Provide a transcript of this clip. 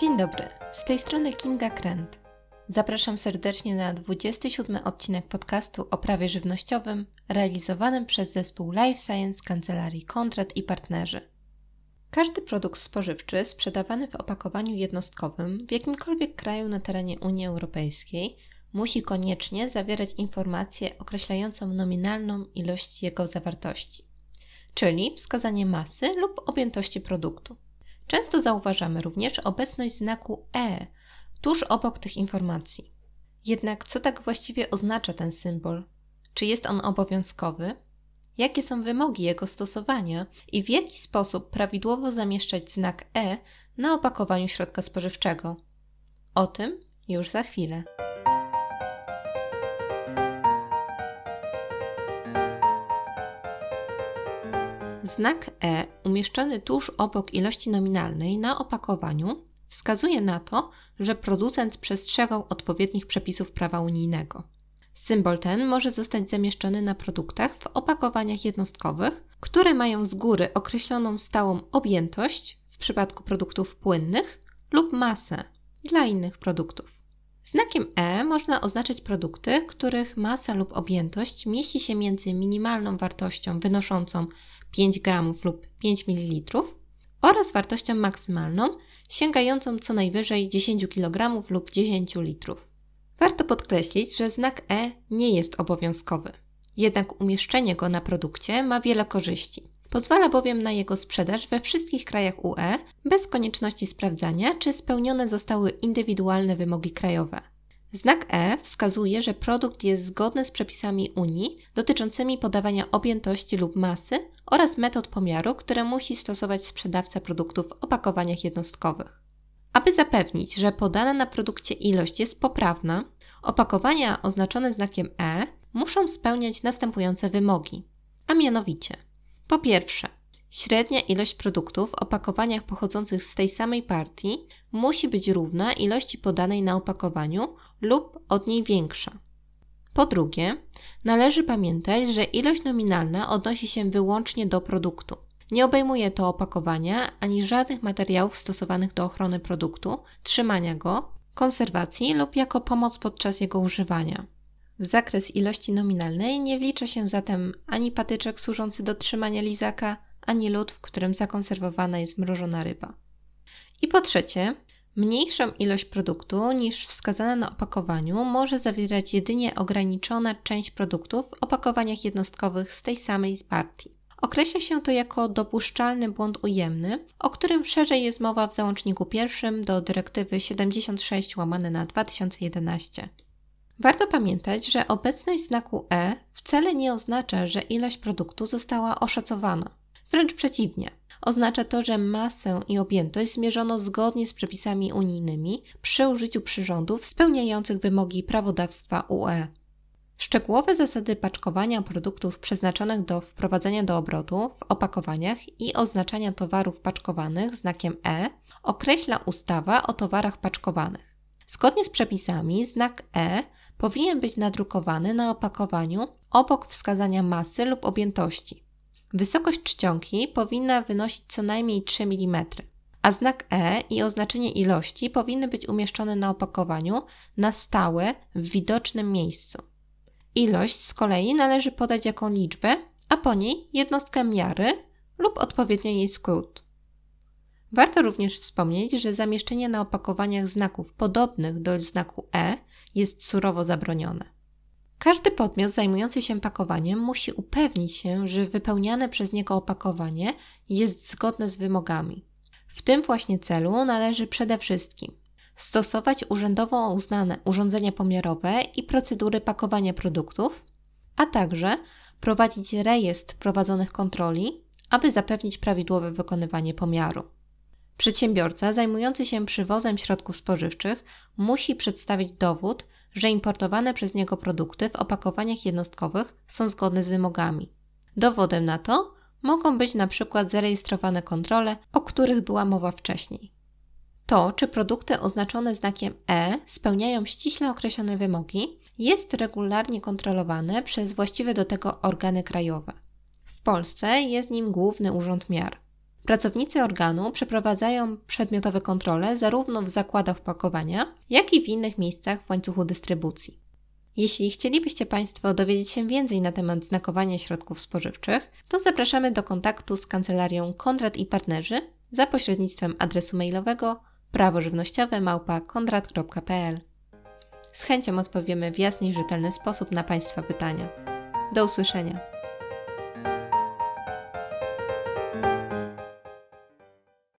Dzień dobry, z tej strony Kinga Krent. Zapraszam serdecznie na 27 odcinek podcastu o prawie żywnościowym realizowanym przez zespół Life Science Kancelarii Kontrat i Partnerzy. Każdy produkt spożywczy sprzedawany w opakowaniu jednostkowym w jakimkolwiek kraju na terenie Unii Europejskiej musi koniecznie zawierać informację określającą nominalną ilość jego zawartości, czyli wskazanie masy lub objętości produktu. Często zauważamy również obecność znaku E tuż obok tych informacji. Jednak co tak właściwie oznacza ten symbol? Czy jest on obowiązkowy? Jakie są wymogi jego stosowania i w jaki sposób prawidłowo zamieszczać znak E na opakowaniu środka spożywczego? O tym już za chwilę. Znak E umieszczony tuż obok ilości nominalnej na opakowaniu wskazuje na to, że producent przestrzegał odpowiednich przepisów prawa unijnego. Symbol ten może zostać zamieszczony na produktach w opakowaniach jednostkowych, które mają z góry określoną stałą objętość w przypadku produktów płynnych lub masę dla innych produktów. Znakiem E można oznaczać produkty, których masa lub objętość mieści się między minimalną wartością wynoszącą 5 g lub 5 ml oraz wartością maksymalną sięgającą co najwyżej 10 kg lub 10 litrów. Warto podkreślić, że znak E nie jest obowiązkowy. Jednak umieszczenie go na produkcie ma wiele korzyści. Pozwala bowiem na jego sprzedaż we wszystkich krajach UE bez konieczności sprawdzania, czy spełnione zostały indywidualne wymogi krajowe. Znak E wskazuje, że produkt jest zgodny z przepisami Unii dotyczącymi podawania objętości lub masy oraz metod pomiaru, które musi stosować sprzedawca produktów w opakowaniach jednostkowych. Aby zapewnić, że podana na produkcie ilość jest poprawna, opakowania oznaczone znakiem E muszą spełniać następujące wymogi, a mianowicie po pierwsze, Średnia ilość produktów w opakowaniach pochodzących z tej samej partii musi być równa ilości podanej na opakowaniu lub od niej większa. Po drugie, należy pamiętać, że ilość nominalna odnosi się wyłącznie do produktu. Nie obejmuje to opakowania ani żadnych materiałów stosowanych do ochrony produktu, trzymania go, konserwacji lub jako pomoc podczas jego używania. W zakres ilości nominalnej nie wlicza się zatem ani patyczek służący do trzymania lizaka, ani lód, w którym zakonserwowana jest mrożona ryba. I po trzecie, mniejszą ilość produktu niż wskazana na opakowaniu może zawierać jedynie ograniczona część produktów w opakowaniach jednostkowych z tej samej partii. Określa się to jako dopuszczalny błąd ujemny, o którym szerzej jest mowa w załączniku pierwszym do dyrektywy 76 łamane na 2011. Warto pamiętać, że obecność znaku E wcale nie oznacza, że ilość produktu została oszacowana. Wręcz przeciwnie. Oznacza to, że masę i objętość zmierzono zgodnie z przepisami unijnymi przy użyciu przyrządów spełniających wymogi prawodawstwa UE. Szczegółowe zasady paczkowania produktów przeznaczonych do wprowadzenia do obrotu w opakowaniach i oznaczania towarów paczkowanych znakiem E określa ustawa o towarach paczkowanych. Zgodnie z przepisami znak E powinien być nadrukowany na opakowaniu obok wskazania masy lub objętości. Wysokość czcionki powinna wynosić co najmniej 3 mm, a znak E i oznaczenie ilości powinny być umieszczone na opakowaniu na stałe w widocznym miejscu. Ilość z kolei należy podać jako liczbę, a po niej jednostkę miary lub odpowiednio jej skrót. Warto również wspomnieć, że zamieszczenie na opakowaniach znaków podobnych do znaku E jest surowo zabronione. Każdy podmiot zajmujący się pakowaniem musi upewnić się, że wypełniane przez niego opakowanie jest zgodne z wymogami. W tym właśnie celu należy przede wszystkim stosować urzędowo uznane urządzenia pomiarowe i procedury pakowania produktów, a także prowadzić rejestr prowadzonych kontroli, aby zapewnić prawidłowe wykonywanie pomiaru. Przedsiębiorca zajmujący się przywozem środków spożywczych musi przedstawić dowód, że importowane przez niego produkty w opakowaniach jednostkowych są zgodne z wymogami. Dowodem na to mogą być na przykład zarejestrowane kontrole, o których była mowa wcześniej. To, czy produkty oznaczone znakiem E spełniają ściśle określone wymogi, jest regularnie kontrolowane przez właściwe do tego organy krajowe. W Polsce jest nim Główny Urząd Miar. Pracownicy organu przeprowadzają przedmiotowe kontrole zarówno w zakładach pakowania, jak i w innych miejscach w łańcuchu dystrybucji. Jeśli chcielibyście Państwo dowiedzieć się więcej na temat znakowania środków spożywczych, to zapraszamy do kontaktu z kancelarią Kondrat i Partnerzy za pośrednictwem adresu mailowego prawożywnościowe małpa.kondrat.pl. Z chęcią odpowiemy w jasny i rzetelny sposób na Państwa pytania. Do usłyszenia.